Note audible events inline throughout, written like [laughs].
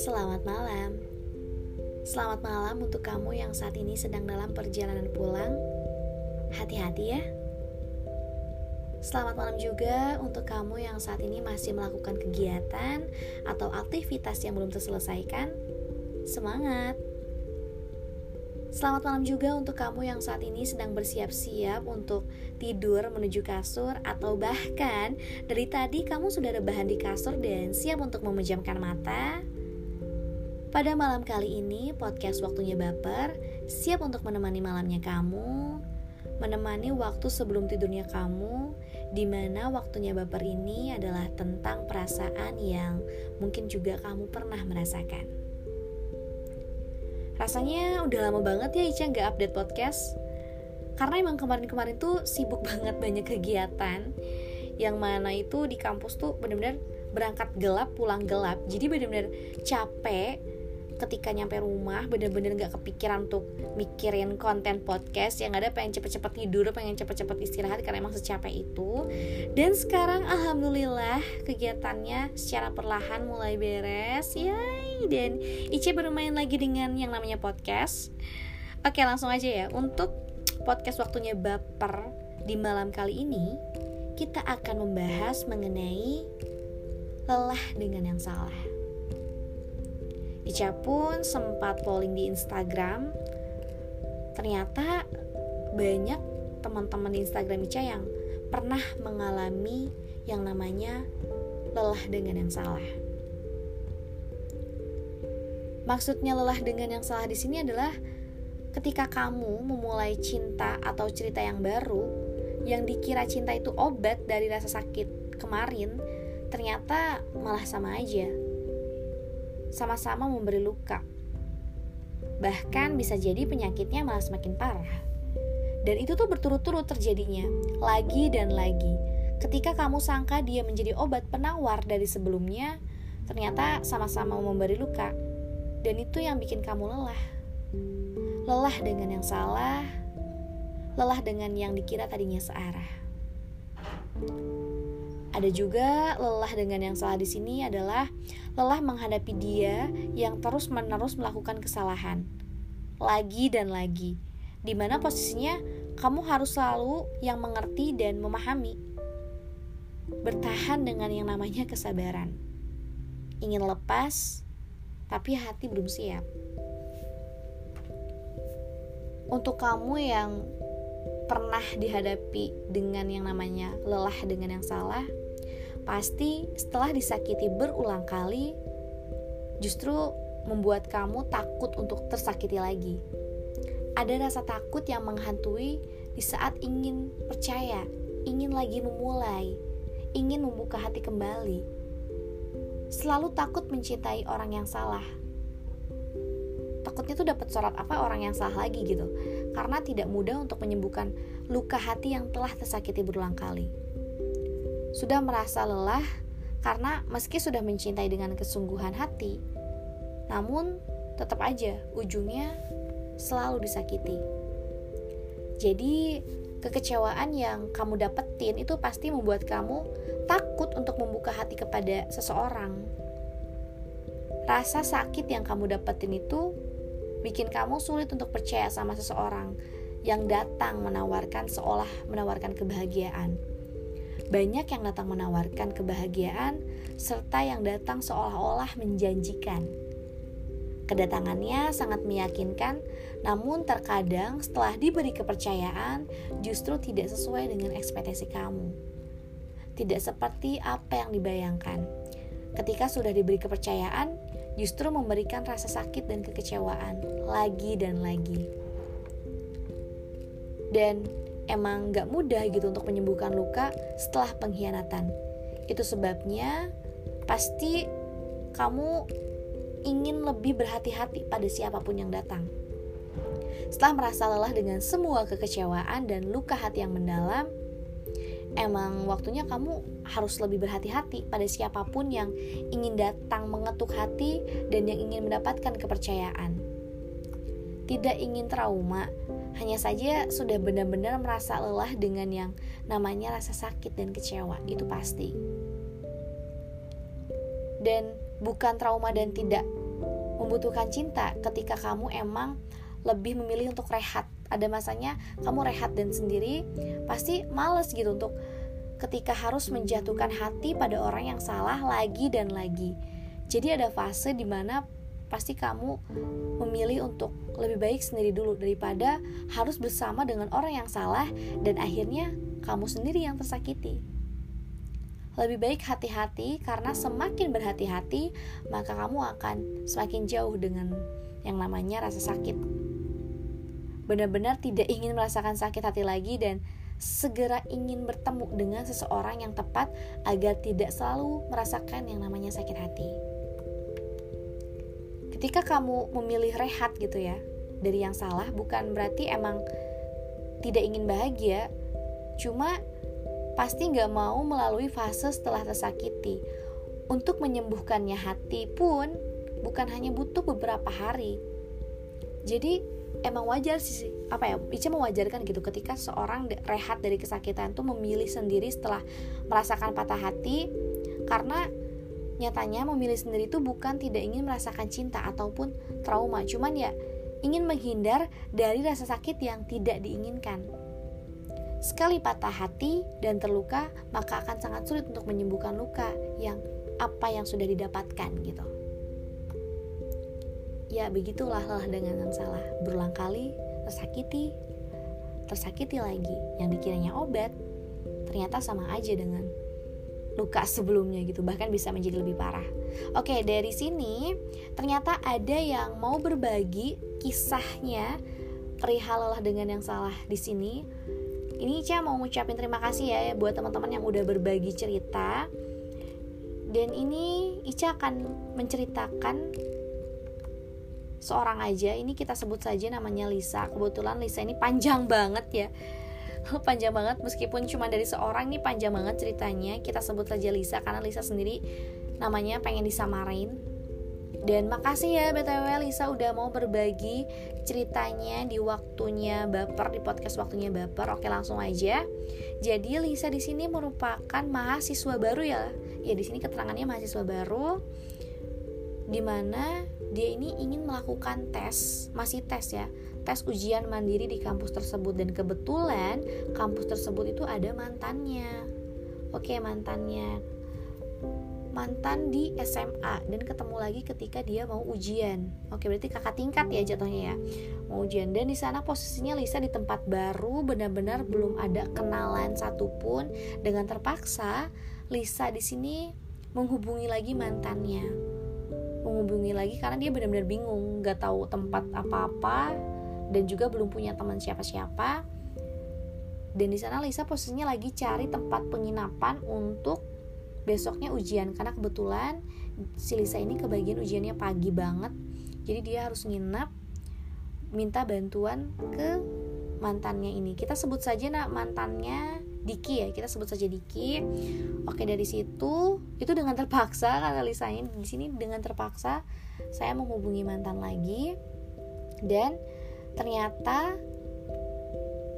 Selamat malam. Selamat malam untuk kamu yang saat ini sedang dalam perjalanan pulang. Hati-hati ya. Selamat malam juga untuk kamu yang saat ini masih melakukan kegiatan atau aktivitas yang belum terselesaikan. Semangat! Selamat malam juga untuk kamu yang saat ini sedang bersiap-siap untuk tidur menuju kasur atau bahkan dari tadi kamu sudah rebahan di kasur dan siap untuk memejamkan mata. Pada malam kali ini podcast waktunya baper siap untuk menemani malamnya kamu, menemani waktu sebelum tidurnya kamu, di mana waktunya baper ini adalah tentang perasaan yang mungkin juga kamu pernah merasakan. Rasanya udah lama banget ya Ica nggak update podcast Karena emang kemarin-kemarin tuh sibuk [laughs] banget banyak kegiatan Yang mana itu di kampus tuh bener-bener berangkat gelap pulang gelap Jadi bener-bener capek ketika nyampe rumah bener-bener gak kepikiran untuk mikirin konten podcast yang ada pengen cepet-cepet tidur pengen cepet-cepet istirahat karena emang secapek itu. Dan sekarang alhamdulillah kegiatannya secara perlahan mulai beres. Yay! Dan Ice bermain lagi dengan yang namanya podcast. Oke langsung aja ya. Untuk podcast waktunya baper di malam kali ini kita akan membahas mengenai lelah dengan yang salah Ica pun sempat polling di Instagram. Ternyata banyak teman-teman di Instagram Ica yang pernah mengalami yang namanya lelah dengan yang salah. Maksudnya lelah dengan yang salah di sini adalah ketika kamu memulai cinta atau cerita yang baru, yang dikira cinta itu obat dari rasa sakit kemarin, ternyata malah sama aja sama-sama memberi luka. Bahkan bisa jadi penyakitnya malah semakin parah. Dan itu tuh berturut-turut terjadinya, lagi dan lagi. Ketika kamu sangka dia menjadi obat penawar dari sebelumnya, ternyata sama-sama memberi luka. Dan itu yang bikin kamu lelah. Lelah dengan yang salah, lelah dengan yang dikira tadinya searah. Ada juga lelah dengan yang salah di sini adalah lelah menghadapi dia yang terus-menerus melakukan kesalahan. Lagi dan lagi. Di mana posisinya kamu harus selalu yang mengerti dan memahami. Bertahan dengan yang namanya kesabaran. Ingin lepas, tapi hati belum siap. Untuk kamu yang pernah dihadapi dengan yang namanya lelah dengan yang salah, pasti setelah disakiti berulang kali, justru membuat kamu takut untuk tersakiti lagi. Ada rasa takut yang menghantui di saat ingin percaya, ingin lagi memulai, ingin membuka hati kembali. Selalu takut mencintai orang yang salah. Takutnya tuh dapat sorot apa orang yang salah lagi gitu. Karena tidak mudah untuk menyembuhkan luka hati yang telah tersakiti berulang kali sudah merasa lelah karena meski sudah mencintai dengan kesungguhan hati, namun tetap aja ujungnya selalu disakiti. Jadi, kekecewaan yang kamu dapetin itu pasti membuat kamu takut untuk membuka hati kepada seseorang. Rasa sakit yang kamu dapetin itu bikin kamu sulit untuk percaya sama seseorang yang datang menawarkan seolah menawarkan kebahagiaan. Banyak yang datang menawarkan kebahagiaan, serta yang datang seolah-olah menjanjikan. Kedatangannya sangat meyakinkan, namun terkadang setelah diberi kepercayaan, justru tidak sesuai dengan ekspektasi kamu. Tidak seperti apa yang dibayangkan. Ketika sudah diberi kepercayaan, justru memberikan rasa sakit dan kekecewaan lagi dan lagi. Dan emang gak mudah gitu untuk menyembuhkan luka setelah pengkhianatan. Itu sebabnya pasti kamu ingin lebih berhati-hati pada siapa pun yang datang. Setelah merasa lelah dengan semua kekecewaan dan luka hati yang mendalam, emang waktunya kamu harus lebih berhati-hati pada siapa pun yang ingin datang mengetuk hati dan yang ingin mendapatkan kepercayaan. Tidak ingin trauma, hanya saja sudah benar-benar merasa lelah dengan yang namanya rasa sakit dan kecewa, itu pasti. Dan bukan trauma dan tidak membutuhkan cinta ketika kamu emang lebih memilih untuk rehat ada masanya kamu rehat dan sendiri pasti males gitu untuk ketika harus menjatuhkan hati pada orang yang salah lagi dan lagi jadi ada fase di mana pasti kamu memilih untuk lebih baik sendiri dulu daripada harus bersama dengan orang yang salah dan akhirnya kamu sendiri yang tersakiti. Lebih baik hati-hati karena semakin berhati-hati maka kamu akan semakin jauh dengan yang namanya rasa sakit. Benar-benar tidak ingin merasakan sakit hati lagi dan segera ingin bertemu dengan seseorang yang tepat agar tidak selalu merasakan yang namanya sakit hati ketika kamu memilih rehat gitu ya dari yang salah bukan berarti emang tidak ingin bahagia cuma pasti nggak mau melalui fase setelah tersakiti. Untuk menyembuhkannya hati pun bukan hanya butuh beberapa hari. Jadi emang wajar sih apa ya Ica mewajarkan gitu ketika seorang rehat dari kesakitan tuh memilih sendiri setelah merasakan patah hati karena Nyatanya memilih sendiri itu bukan tidak ingin merasakan cinta ataupun trauma, cuman ya ingin menghindar dari rasa sakit yang tidak diinginkan. Sekali patah hati dan terluka, maka akan sangat sulit untuk menyembuhkan luka yang apa yang sudah didapatkan gitu. Ya begitulah lah dengan yang salah. Berulang kali tersakiti, tersakiti lagi. Yang dikiranya obat, ternyata sama aja dengan luka sebelumnya gitu bahkan bisa menjadi lebih parah. Oke dari sini ternyata ada yang mau berbagi kisahnya perihal lelah dengan yang salah di sini. Ini Ica mau ngucapin terima kasih ya buat teman-teman yang udah berbagi cerita. Dan ini Ica akan menceritakan seorang aja. Ini kita sebut saja namanya Lisa. Kebetulan Lisa ini panjang banget ya [laughs] panjang banget meskipun cuma dari seorang nih panjang banget ceritanya kita sebut saja Lisa karena Lisa sendiri namanya pengen disamarin dan makasih ya BTW Lisa udah mau berbagi ceritanya di waktunya baper di podcast waktunya baper. Oke, langsung aja. Jadi Lisa di sini merupakan mahasiswa baru ya. Ya di sini keterangannya mahasiswa baru di mana dia ini ingin melakukan tes, masih tes ya tes ujian mandiri di kampus tersebut dan kebetulan kampus tersebut itu ada mantannya oke mantannya mantan di SMA dan ketemu lagi ketika dia mau ujian. Oke, berarti kakak tingkat ya jatuhnya ya. Mau ujian dan di sana posisinya Lisa di tempat baru, benar-benar belum ada kenalan satupun. Dengan terpaksa Lisa di sini menghubungi lagi mantannya. Menghubungi lagi karena dia benar-benar bingung, nggak tahu tempat apa-apa dan juga belum punya teman siapa-siapa. Dan di sana Lisa posisinya lagi cari tempat penginapan untuk besoknya ujian. Karena kebetulan si Lisa ini kebagian ujiannya pagi banget. Jadi dia harus nginap minta bantuan ke mantannya ini. Kita sebut saja nak mantannya Diki ya. Kita sebut saja Diki. Oke dari situ itu dengan terpaksa kata Lisa ini di sini dengan terpaksa saya menghubungi mantan lagi. Dan ternyata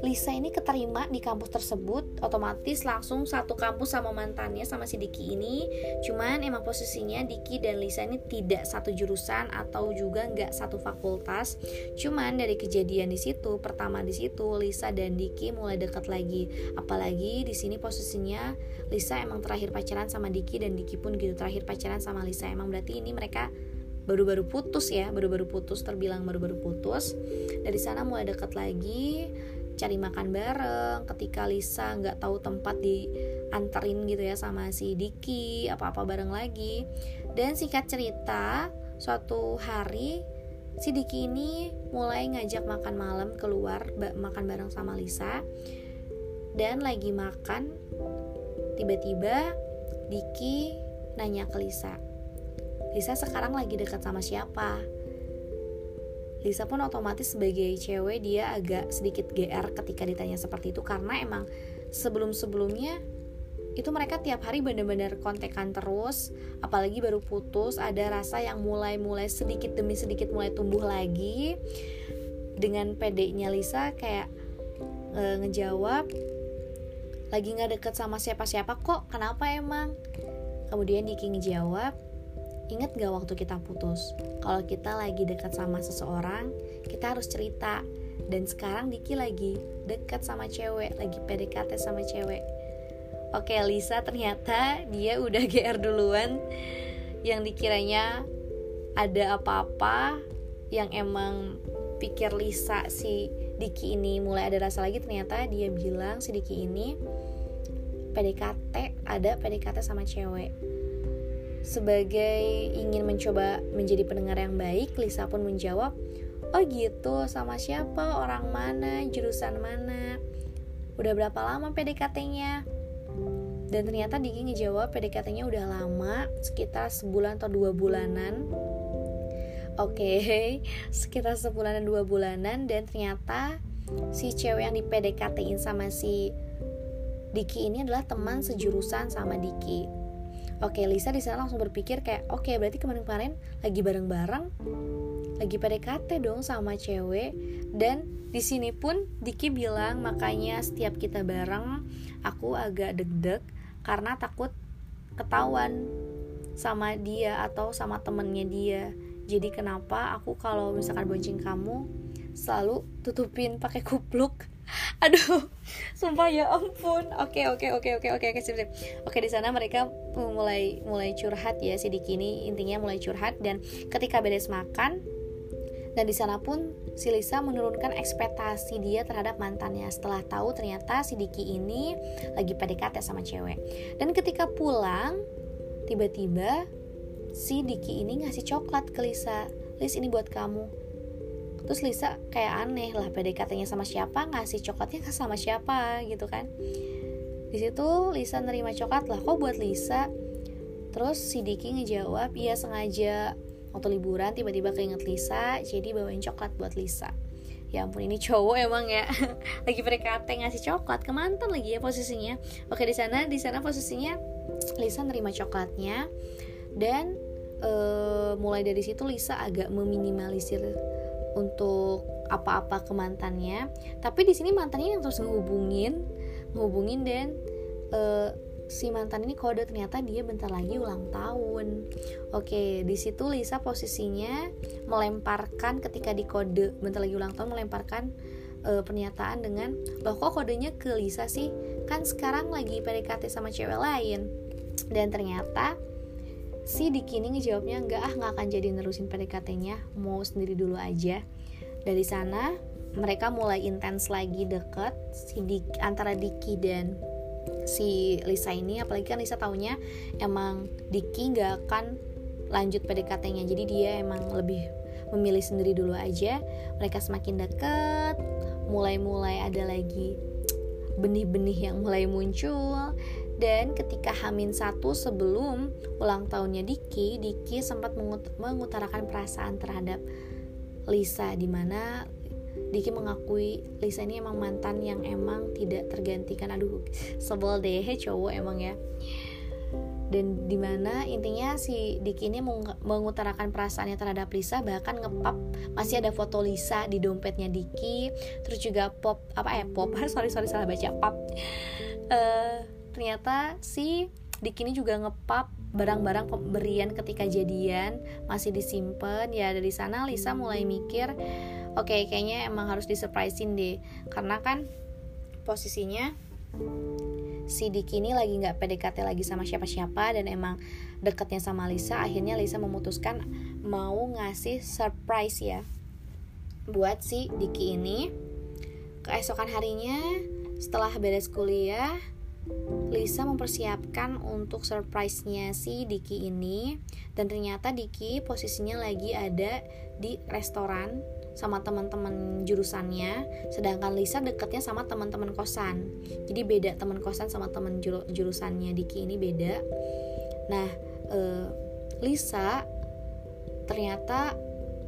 Lisa ini keterima di kampus tersebut otomatis langsung satu kampus sama mantannya sama si Diki ini. Cuman emang posisinya Diki dan Lisa ini tidak satu jurusan atau juga nggak satu fakultas. Cuman dari kejadian di situ pertama di situ Lisa dan Diki mulai dekat lagi. Apalagi di sini posisinya Lisa emang terakhir pacaran sama Diki dan Diki pun gitu terakhir pacaran sama Lisa. Emang berarti ini mereka baru-baru putus ya baru-baru putus terbilang baru-baru putus. Dari sana mulai dekat lagi cari makan bareng. Ketika Lisa nggak tahu tempat dianterin gitu ya sama si Diki apa-apa bareng lagi. Dan singkat cerita suatu hari si Diki ini mulai ngajak makan malam keluar makan bareng sama Lisa. Dan lagi makan tiba-tiba Diki nanya ke Lisa Lisa sekarang lagi dekat sama siapa? Lisa pun otomatis sebagai cewek dia agak sedikit GR ketika ditanya seperti itu. Karena emang sebelum-sebelumnya itu mereka tiap hari bener-bener kontekan terus apalagi baru putus ada rasa yang mulai-mulai sedikit demi sedikit mulai tumbuh lagi. Dengan pedenya Lisa kayak e, ngejawab lagi nggak deket sama siapa-siapa kok? Kenapa emang? Kemudian Diki ngejawab Ingat gak waktu kita putus? Kalau kita lagi dekat sama seseorang, kita harus cerita. Dan sekarang Diki lagi dekat sama cewek, lagi PDKT sama cewek. Oke, Lisa ternyata dia udah [laughs] GR duluan. Yang dikiranya ada apa-apa yang emang pikir Lisa si Diki ini mulai ada rasa lagi ternyata dia bilang si Diki ini PDKT ada PDKT sama cewek sebagai ingin mencoba menjadi pendengar yang baik Lisa pun menjawab oh gitu sama siapa? Orang mana? Jurusan mana? Udah berapa lama PDKT-nya dan ternyata Diki ngejawab PDKT-nya udah lama sekitar sebulan atau dua bulanan. Oke, okay, [laughs] sekitar sebulan dan dua bulanan dan ternyata si cewek yang di PDKT-in sama si Diki ini adalah teman sejurusan sama Diki. Oke, Lisa di sana langsung berpikir kayak, oke okay, berarti kemarin-kemarin lagi bareng-bareng, lagi PDKT dong sama cewek. Dan di sini pun Diki bilang makanya setiap kita bareng, aku agak deg-deg karena takut ketahuan sama dia atau sama temennya dia jadi kenapa aku kalau misalkan bonceng kamu selalu tutupin pakai kupluk [laughs] aduh sumpah ya ampun. Oke oke oke oke oke oke sip sip. Oke di sana mereka mulai mulai curhat ya si Diki ini intinya mulai curhat. Dan ketika beres makan dan di sana pun si Lisa menurunkan ekspektasi dia terhadap mantannya. Setelah tahu ternyata si Diki ini lagi PDKT sama cewek. Dan ketika pulang tiba-tiba si Diki ini ngasih coklat ke Lisa. Lis ini buat kamu terus Lisa kayak aneh lah PDKT-nya sama siapa ngasih coklatnya ke sama siapa gitu kan. Di situ Lisa nerima coklat lah kok buat Lisa? Terus si Diki ngejawab iya sengaja. Waktu liburan tiba-tiba keinget Lisa jadi bawain coklat buat Lisa. Ya ampun ini cowok emang ya. [laughs] Lagi PDKT ngasih coklat ke mantan lagi ya posisinya. Oke di sana di sana posisinya Lisa nerima coklatnya dan uh, mulai dari situ Lisa agak meminimalisir untuk apa-apa ke mantannya tapi di sini mantannya yang terus ngehubungin ngehubungin dan uh, si mantan ini kode ternyata dia bentar lagi ulang tahun. Oke, di situ Lisa posisinya melemparkan ketika di kode bentar lagi ulang tahun melemparkan uh, pernyataan dengan loh kok kodenya ke Lisa sih? Kan sekarang lagi PDKT sama cewek lain. Dan ternyata si Diki ini ngejawabnya enggak ah nggak akan jadi nerusin PDKT-nya mau sendiri dulu aja. Dari sana mereka mulai intens lagi deket. Si Diki, antara Diki dan si Lisa ini apalagi kan Lisa taunya emang Diki nggak akan lanjut PDKT-nya jadi dia emang lebih memilih sendiri dulu aja. Mereka semakin deket mulai-mulai ada lagi [tsk] benih-benih yang mulai muncul dan ketika Hamin satu sebelum ulang tahunnya Diki, Diki sempat mengut mengutarakan perasaan terhadap Lisa di mana Diki mengakui Lisa ini emang mantan yang emang tidak tergantikan. Aduh, sebel deh [laughs] cowok emang ya. Dan di mana intinya si Diki ini mengutarakan perasaannya terhadap Lisa bahkan ngepap masih ada foto Lisa di dompetnya Diki terus juga pop apa ya pop [laughs] sorry sorry salah baca pop uh, ternyata si Dik ini juga ngepap barang-barang pemberian ketika jadian masih disimpan ya dari sana Lisa mulai mikir oke okay, kayaknya emang harus disurprisein deh. Karena kan posisinya si Diki ini lagi nggak PDKT lagi sama siapa-siapa dan emang deketnya sama Lisa akhirnya Lisa memutuskan mau ngasih surprise ya buat si Diki ini. Keesokan harinya setelah beres kuliah Lisa mempersiapkan untuk surprise-nya si Diki ini. Dan ternyata Diki posisinya lagi ada di restoran sama teman-teman jurusannya. Sedangkan Lisa deketnya sama teman-teman kosan. Jadi beda teman kosan sama teman jurusannya Diki ini beda. Nah eh, Lisa ternyata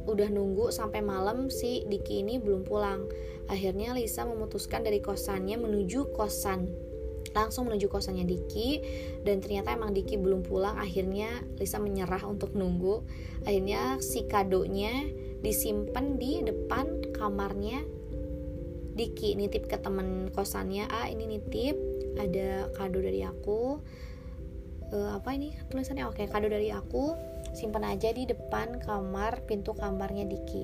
udah nunggu sampai malam si Diki ini belum pulang. Akhirnya Lisa memutuskan dari kosannya menuju kosan langsung menuju kosannya Diki dan ternyata emang Diki belum pulang. Akhirnya Lisa menyerah untuk nunggu. Akhirnya si kadonya disimpan di depan kamarnya Diki. Nitip ke temen kosannya ah ini nitip ada kado dari aku. Uh, apa ini tulisannya? Oke kado dari aku. Simpan aja di depan kamar pintu kamarnya Diki.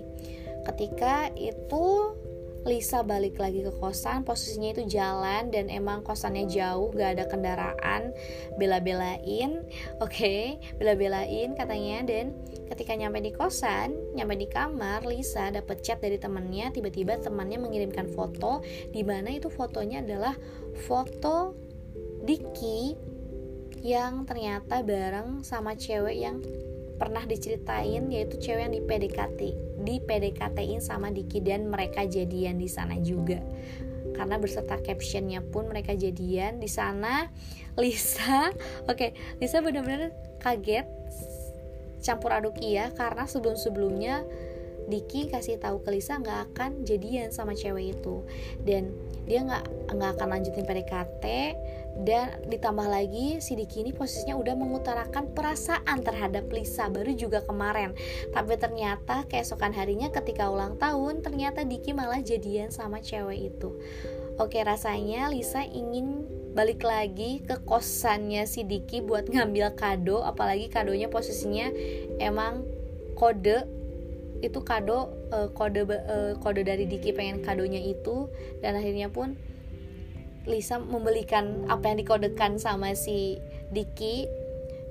Ketika itu Lisa balik lagi ke kosan posisinya itu jalan dan emang kosannya jauh gak ada kendaraan. Bela-belain oke okay, bela-belain katanya. Dan ketika nyampe di kosan nyampe di kamar Lisa dapet chat dari temannya tiba-tiba temannya mengirimkan foto di mana itu fotonya adalah foto Diki yang ternyata bareng sama cewek yang pernah diceritain yaitu cewek yang di PDKT di PDKT-in sama Diki dan mereka jadian di sana juga. Karena berserta captionnya pun mereka jadian di sana. Lisa [laughs] oke okay, Lisa benar-benar kaget campur aduk iya karena sebelum-sebelumnya Diki kasih tahu ke Lisa nggak akan jadian sama cewek itu. Dan dia nggak nggak akan lanjutin PDKT dan ditambah lagi si Diki ini posisinya udah mengutarakan perasaan terhadap Lisa baru juga kemarin. Tapi ternyata keesokan harinya ketika ulang tahun ternyata Diki malah jadian sama cewek itu. Oke rasanya Lisa ingin balik lagi ke kosannya si Diki buat ngambil kado apalagi kadonya posisinya emang kode itu kado uh, kode uh, kode dari Diki pengen kadonya itu dan akhirnya pun Lisa membelikan apa yang dikodekan sama si Diki.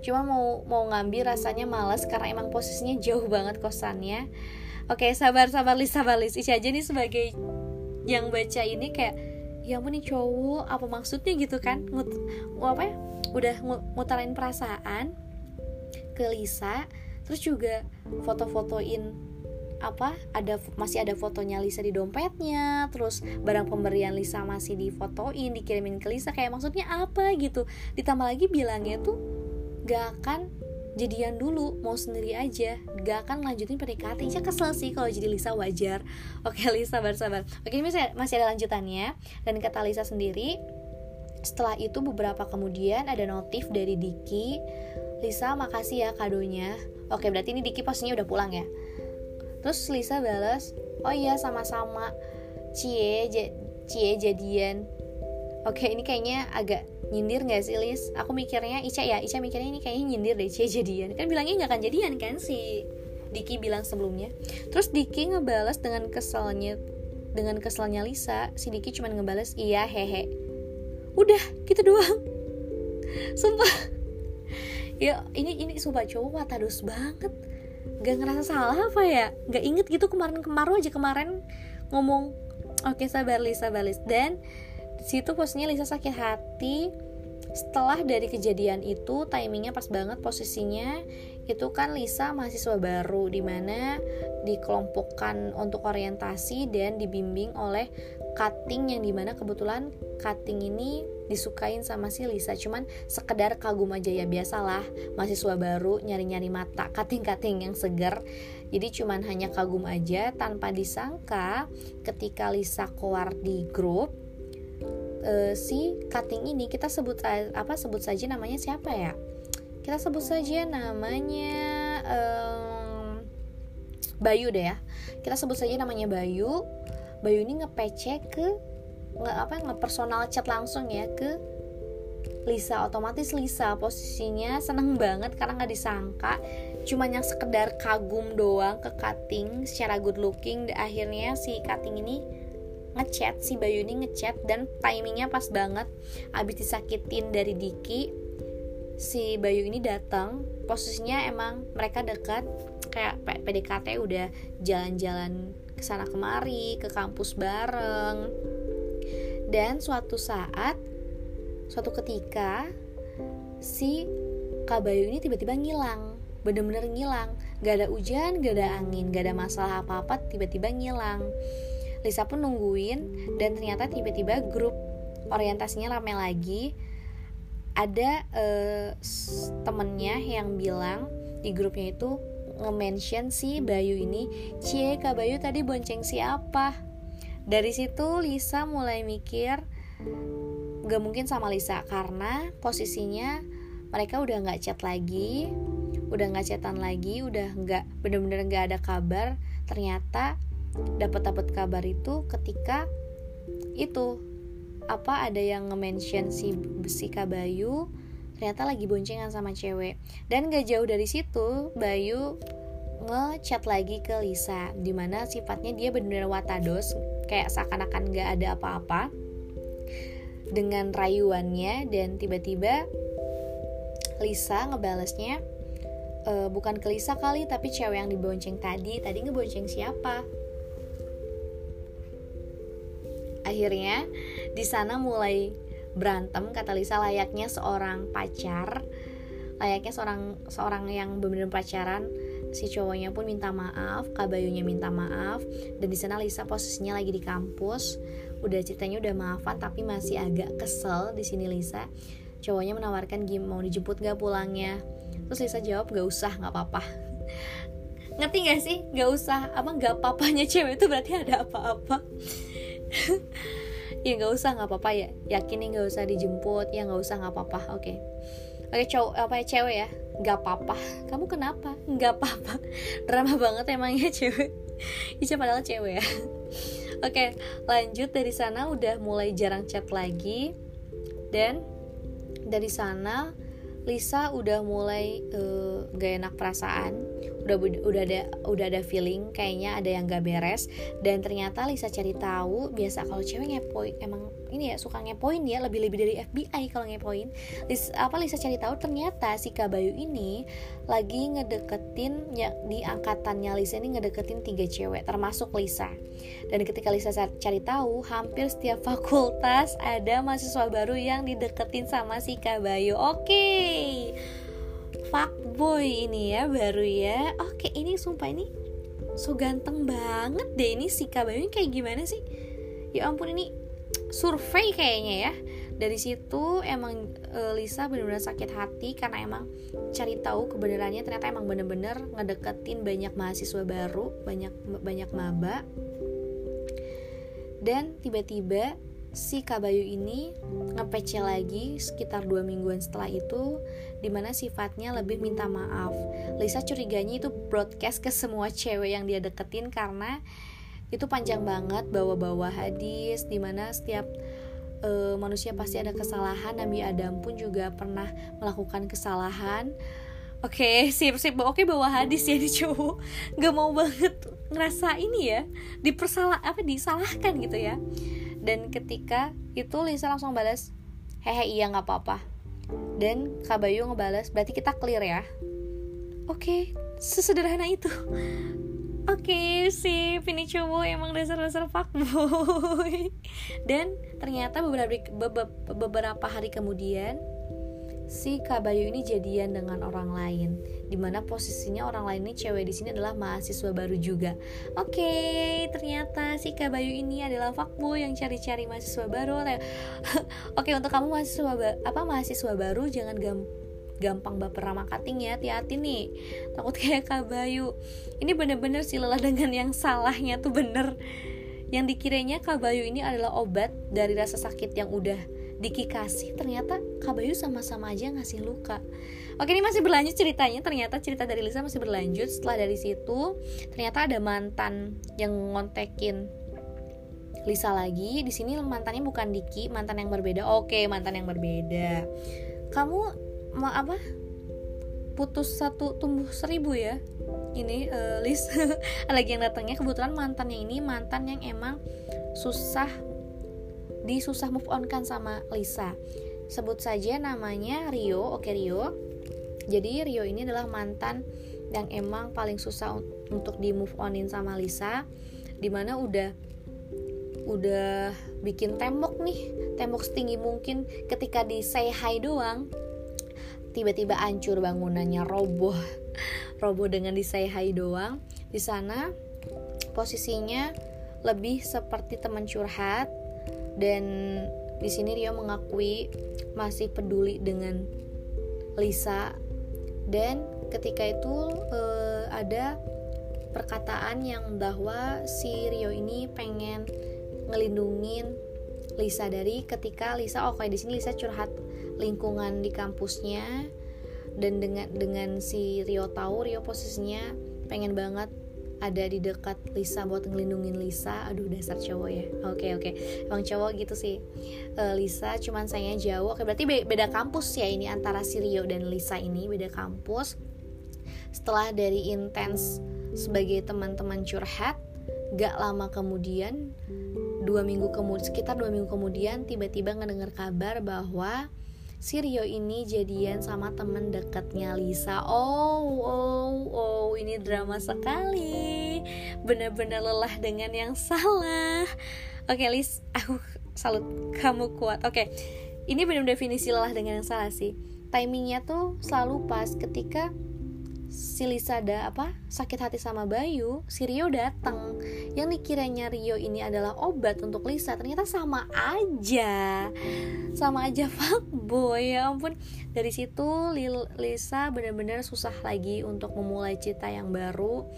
Cuma mau mau ngambil rasanya males karena emang posisinya jauh banget kosannya. Oke sabar sabar Lisa sabar Lisa. Ica aja nih sebagai yang baca ini kayak ya ampun nih cowok apa maksudnya? gitu kan. Ngut, apa ya udah ngutarain perasaan ke Lisa. Terus juga foto-fotoin apa ada masih ada fotonya Lisa di dompetnya terus barang pemberian Lisa masih difotoin dikirimin ke Lisa kayak maksudnya apa gitu. Ditambah lagi bilangnya tuh gak akan jadian dulu mau sendiri aja gak akan lanjutin PDKT Ica kesel sih kalau jadi Lisa wajar. [laughs] Oke Lisa sabar-sabar oke ini masih, masih ada lanjutannya. Dan kata Lisa sendiri setelah itu beberapa kemudian ada notif dari Diki Lisa makasih ya kadonya. Oke berarti ini Diki pastinya udah pulang ya terus Lisa balas oh iya sama-sama. Cie cie jadian. Oke ini kayaknya agak nyindir gak sih Lis? Aku mikirnya Ica ya Ica mikirnya ini kayaknya nyindir deh cie jadian. Kan bilangnya nggak akan jadian kan si Diki bilang sebelumnya. Terus Diki ngebales dengan keselnya dengan keselnya Lisa. Si Diki cuma ngebales iya hehe. Udah gitu doang. Sumpah. Ya ini ini sumpah cowok watadus banget gak ngerasa salah apa ya? Gak inget gitu kemarin kemarin aja kemarin ngomong oke okay, sabar Lisa balis dan situ posisinya Lisa sakit hati. Setelah dari kejadian itu timingnya pas banget posisinya itu kan Lisa mahasiswa baru di mana dikelompokkan untuk orientasi dan dibimbing oleh cutting yang di mana kebetulan cutting ini disukain sama si Lisa cuman sekedar kagum aja ya biasalah. Mahasiswa baru nyari-nyari mata cutting-cutting yang seger. Jadi cuman hanya kagum aja tanpa disangka ketika Lisa keluar di grup uh, si cutting ini kita sebut apa sebut saja namanya siapa ya? Kita sebut saja namanya um, Bayu deh ya. Kita sebut saja namanya Bayu. Bayu ini ngepece ke nggak apa nggak personal chat langsung ya ke Lisa. Otomatis Lisa posisinya seneng banget karena nggak disangka cuma yang sekedar kagum doang ke cutting secara good looking. Akhirnya si cutting ini ngechat si Bayu ini ngechat dan timingnya pas banget. Abis disakitin dari Diki si Bayu ini datang posisinya emang mereka dekat kayak PDKT udah jalan-jalan ke sana kemari ke kampus bareng dan suatu saat suatu ketika si Kabayu ini tiba-tiba ngilang. Bener-bener ngilang. Gak ada hujan gak ada angin gak ada masalah apa-apa tiba-tiba ngilang. Lisa pun nungguin dan ternyata tiba-tiba grup orientasinya rame lagi. Ada uh, temennya yang bilang di grupnya itu nge-mention si Bayu ini Cie Kak Bayu tadi bonceng siapa dari situ Lisa mulai mikir gak mungkin sama Lisa karena posisinya mereka udah nggak chat lagi udah nggak chatan lagi udah nggak bener-bener nggak ada kabar. Ternyata dapat dapat kabar itu ketika itu apa ada yang nge-mention si besi Kabayu ternyata lagi boncengan sama cewek. Dan gak jauh dari situ Bayu ngechat lagi ke Lisa di mana sifatnya dia benar-benar watados kayak seakan-akan gak ada apa-apa dengan rayuannya dan tiba-tiba Lisa ngebalesnya e, bukan ke Lisa kali tapi cewek yang dibonceng tadi. Tadi ngebonceng siapa? Akhirnya di sana mulai berantem kata Lisa layaknya seorang pacar layaknya seorang seorang yang benar-benar pacaran si cowoknya pun minta maaf kabayunya minta maaf dan di sana Lisa posisinya lagi di kampus. Udah ceritanya udah maafan tapi masih agak kesel di sini Lisa. Cowoknya menawarkan game mau dijemput gak pulangnya? Terus Lisa jawab gak usah gak apa-apa. Ngerti gak sih? Gak usah. Apa gak papanya cewek itu berarti ada apa-apa? [laughs] Ya gak usah gak apa-apa. Ya yakin nih gak usah dijemput. Ya gak usah gak apa-apa. Oke. okay. Okay, cowok apa ya cewek ya? Gak apa-apa. Kamu kenapa? Gak apa-apa. Drama banget emangnya cewek. Ica padahal cewek ya. Oke, lanjut. Dari sana udah mulai jarang chat lagi. Dan dari sana Lisa udah mulai uh, gak enak perasaan. Udah udah ada udah ada feeling kayaknya ada yang gak beres. Dan ternyata Lisa cari tahu biasa kalau cewek ngepoin emang ini ya suka ngepoin ya lebih lebih dari FBI kalau ngepoin. Lisa, apa Lisa cari tahu ternyata si Kabayu ini lagi ngedeketin ya di angkatannya Lisa ini ngedeketin tiga cewek termasuk Lisa. Dan ketika Lisa cari tahu hampir setiap [laughs] fakultas ada mahasiswa baru yang dideketin sama si Kabayu oke. Okay fuckboy ini ya baru ya. Oke ini sumpah ini so ganteng banget deh. Ini si Kabayu kayak gimana sih? Ya ampun ini survei kayaknya ya. Dari situ emang e, Lisa benar-benar sakit hati karena emang cari tahu kebenarannya ternyata emang bener-bener ngedeketin banyak mahasiswa baru banyak banyak maba. Dan tiba-tiba si Kabayu ini ngepece lagi sekitar dua mingguan setelah itu di mana sifatnya lebih minta maaf. Lisa curiganya itu broadcast ke semua cewek yang dia deketin karena itu panjang banget bawa-bawa hadis di mana setiap uh, manusia pasti ada kesalahan. Nabi Adam pun juga pernah melakukan kesalahan. Oke, okay, sip. Sip. Oke, okay, bawa hadis ya di cowok. Gak mau banget ngerasa ini ya, dipersalah apa disalahkan gitu ya. Dan ketika itu Lisa langsung balas hehe iya nggak apa-apa. Dan Kabayu ngebalas berarti kita clear ya? Oke okay, sesederhana itu oke okay, si ini cowok emang dasar-dasar fuckboy. [laughs] Dan ternyata beberapa beberapa hari kemudian si Kabayu ini jadian dengan orang lain. Di mana posisinya orang lain ini cewek di sini adalah mahasiswa baru juga. Oke okay, ternyata si Kabayu ini adalah fuckboy yang cari-cari mahasiswa baru. Oke okay, untuk kamu mahasiswa apa mahasiswa baru jangan gam gampang baper sama cutting ya hati-hati nih. Takut kayak Kabayu ini bener-bener sih lelah dengan yang salahnya tuh bener. Yang dikiranya Kabayu ini adalah obat dari rasa sakit yang udah Diki kasih ternyata Kabayu sama-sama aja ngasih luka. Oke ini masih berlanjut ceritanya. Ternyata cerita dari Lisa masih berlanjut. Setelah dari situ ternyata ada mantan yang ngontekin Lisa lagi. Di sini mantannya bukan Diki mantan yang berbeda. Oke mantan yang berbeda. Kamu apa? Putus satu tumbuh seribu ya. Ini uh, Lis [laughs] lagi yang datangnya. Kebetulan mantannya ini mantan yang emang susah disusah move on kan sama Lisa. Sebut saja namanya Rio oke Rio. Jadi Rio ini adalah mantan yang emang paling susah untuk di move onin sama Lisa. Di mana udah udah bikin tembok nih. Tembok setinggi mungkin ketika di say hi doang tiba-tiba hancur bangunannya roboh. Roboh dengan di say hi doang. Di sana posisinya lebih seperti teman curhat. Dan di sini Rio mengakui masih peduli dengan Lisa. Dan ketika itu uh, ada perkataan yang bahwa si Rio ini pengen ngelindungin Lisa dari ketika Lisa oh kayak di sini Lisa curhat lingkungan di kampusnya dan dengan dengan si Rio tahu Rio posisinya pengen banget ada di dekat Lisa buat ngelindungin Lisa. Aduh dasar cowok ya. Oke oke. Emang cowok gitu sih. Uh, Lisa cuman saya jauh. Oke berarti beda kampus ya ini antara si Rio dan Lisa ini beda kampus. Setelah dari intens sebagai teman-teman curhat gak lama kemudian dua minggu kemudian sekitar dua minggu kemudian tiba-tiba ngedengar kabar bahwa si Rio ini jadian sama temen deketnya Lisa. Oh oh oh ini drama sekali. Benar-benar lelah dengan yang salah. Oke Lis aku salut kamu kuat. Oke ini benar definisi lelah dengan yang salah sih. Timingnya tuh selalu pas ketika si Lisa ada apa sakit hati sama Bayu, si Rio datang. Yang dikiranya Rio ini adalah obat untuk Lisa, ternyata sama aja, sama aja [laughs] fuckboy ya ampun. Dari situ Lisa benar-benar susah lagi untuk memulai cerita yang baru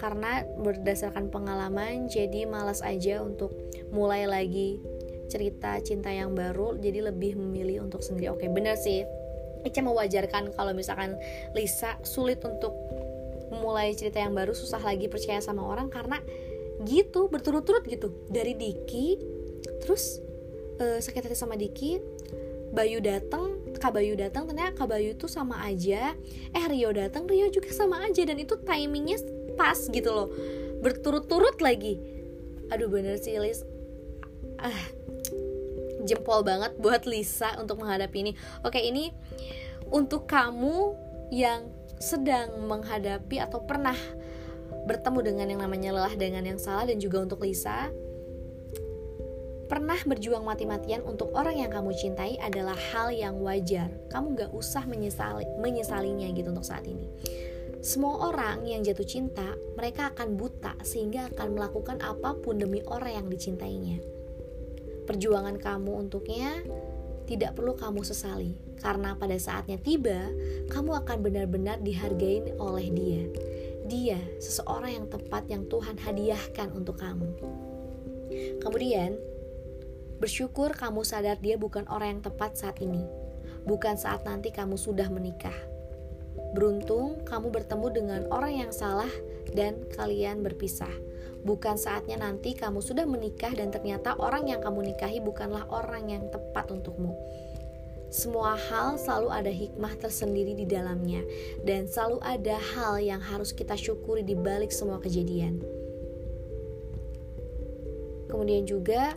karena berdasarkan pengalaman jadi malas aja untuk mulai lagi cerita cinta yang baru jadi lebih memilih untuk sendiri oke bener sih Ica mewajarkan kalau misalkan Lisa sulit untuk memulai cerita yang baru susah lagi percaya sama orang karena gitu berturut-turut gitu. Dari Diki terus uh, sakit hati sama Diki Bayu datang Kak Bayu datang ternyata Kak Bayu tuh sama aja. Eh Rio datang Rio juga sama aja dan itu timingnya pas gitu loh. Berturut-turut lagi. Aduh bener sih Lis ah jempol banget buat Lisa untuk menghadapi ini. Oke, ini untuk kamu yang sedang menghadapi atau pernah bertemu dengan yang namanya lelah dengan yang salah dan juga untuk Lisa pernah berjuang mati-matian untuk orang yang kamu cintai adalah hal yang wajar. Kamu gak usah menyesali, menyesalinya gitu untuk saat ini. Semua orang yang jatuh cinta, mereka akan buta sehingga akan melakukan apa pun demi orang yang dicintainya perjuangan kamu untuknya tidak perlu kamu sesali. Karena pada saatnya tiba kamu akan benar-benar dihargai oleh dia. Dia seseorang yang tepat yang Tuhan hadiahkan untuk kamu. Kemudian bersyukur kamu sadar dia bukan orang yang tepat saat ini. Bukan saat nanti kamu sudah menikah. Beruntung kamu bertemu dengan orang yang salah dan kalian berpisah Bukan saatnya nanti kamu sudah menikah dan ternyata orang yang kamu nikahi bukanlah orang yang tepat untukmu. Semua hal selalu ada hikmah tersendiri di dalamnya, dan selalu ada hal yang harus kita syukuri di balik semua kejadian. Kemudian juga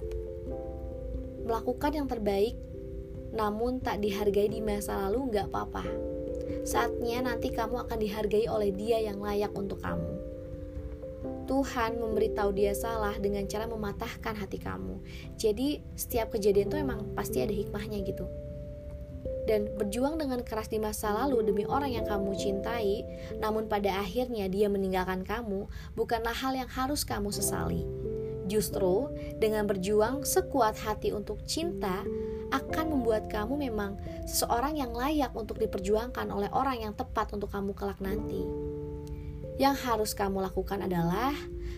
melakukan yang terbaik, namun tak dihargai di masa lalu, nggak apa-apa. Saatnya nanti kamu akan dihargai oleh Dia yang layak untuk kamu. Tuhan memberitahu dia salah dengan cara mematahkan hati kamu. Jadi setiap kejadian itu emang pasti ada hikmahnya gitu. Dan berjuang dengan keras di masa lalu demi orang yang kamu cintai, namun pada akhirnya dia meninggalkan kamu, bukanlah hal yang harus kamu sesali. Justru dengan berjuang sekuat hati untuk cinta akan membuat kamu memang seseorang yang layak untuk diperjuangkan oleh orang yang tepat untuk kamu kelak nanti. Yang harus kamu lakukan adalah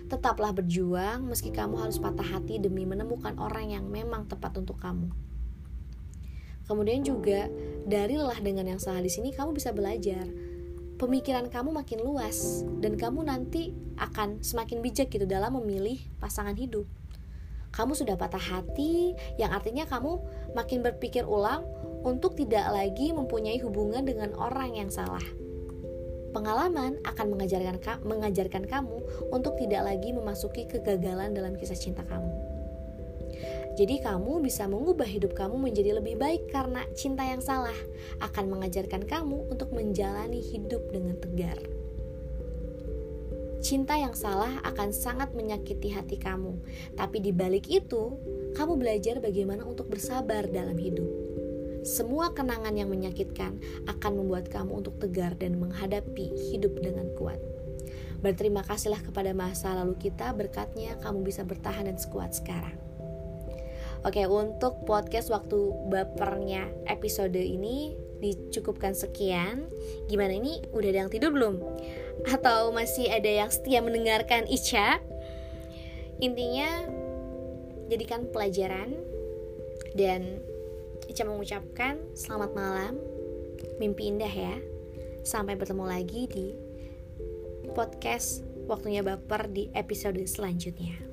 tetaplah berjuang meski kamu harus patah hati demi menemukan orang yang memang tepat untuk kamu. Kemudian juga dari lelah dengan yang salah di sini kamu bisa belajar. Pemikiran kamu makin luas dan kamu nanti akan semakin bijak gitu dalam memilih pasangan hidup. Kamu sudah patah hati, yang artinya kamu makin berpikir ulang untuk tidak lagi mempunyai hubungan dengan orang yang salah Pengalaman akan mengajarkan, mengajarkan kamu untuk tidak lagi memasuki kegagalan dalam kisah cinta kamu. Jadi kamu bisa mengubah hidup kamu menjadi lebih baik karena cinta yang salah akan mengajarkan kamu untuk menjalani hidup dengan tegar. Cinta yang salah akan sangat menyakiti hati kamu, tapi di balik itu, kamu belajar bagaimana untuk bersabar dalam hidup semua kenangan yang menyakitkan akan membuat kamu untuk tegar dan menghadapi hidup dengan kuat. Berterima kasihlah kepada masa lalu kita, berkatnya kamu bisa bertahan dan sekuat sekarang. Oke, untuk podcast waktu bapernya episode ini dicukupkan sekian. Gimana ini? Udah ada yang tidur belum? Atau masih ada yang setia mendengarkan Ica? Intinya, jadikan pelajaran dan Ica mengucapkan selamat malam, mimpi indah ya. Sampai bertemu lagi di podcast waktunya baper di episode selanjutnya.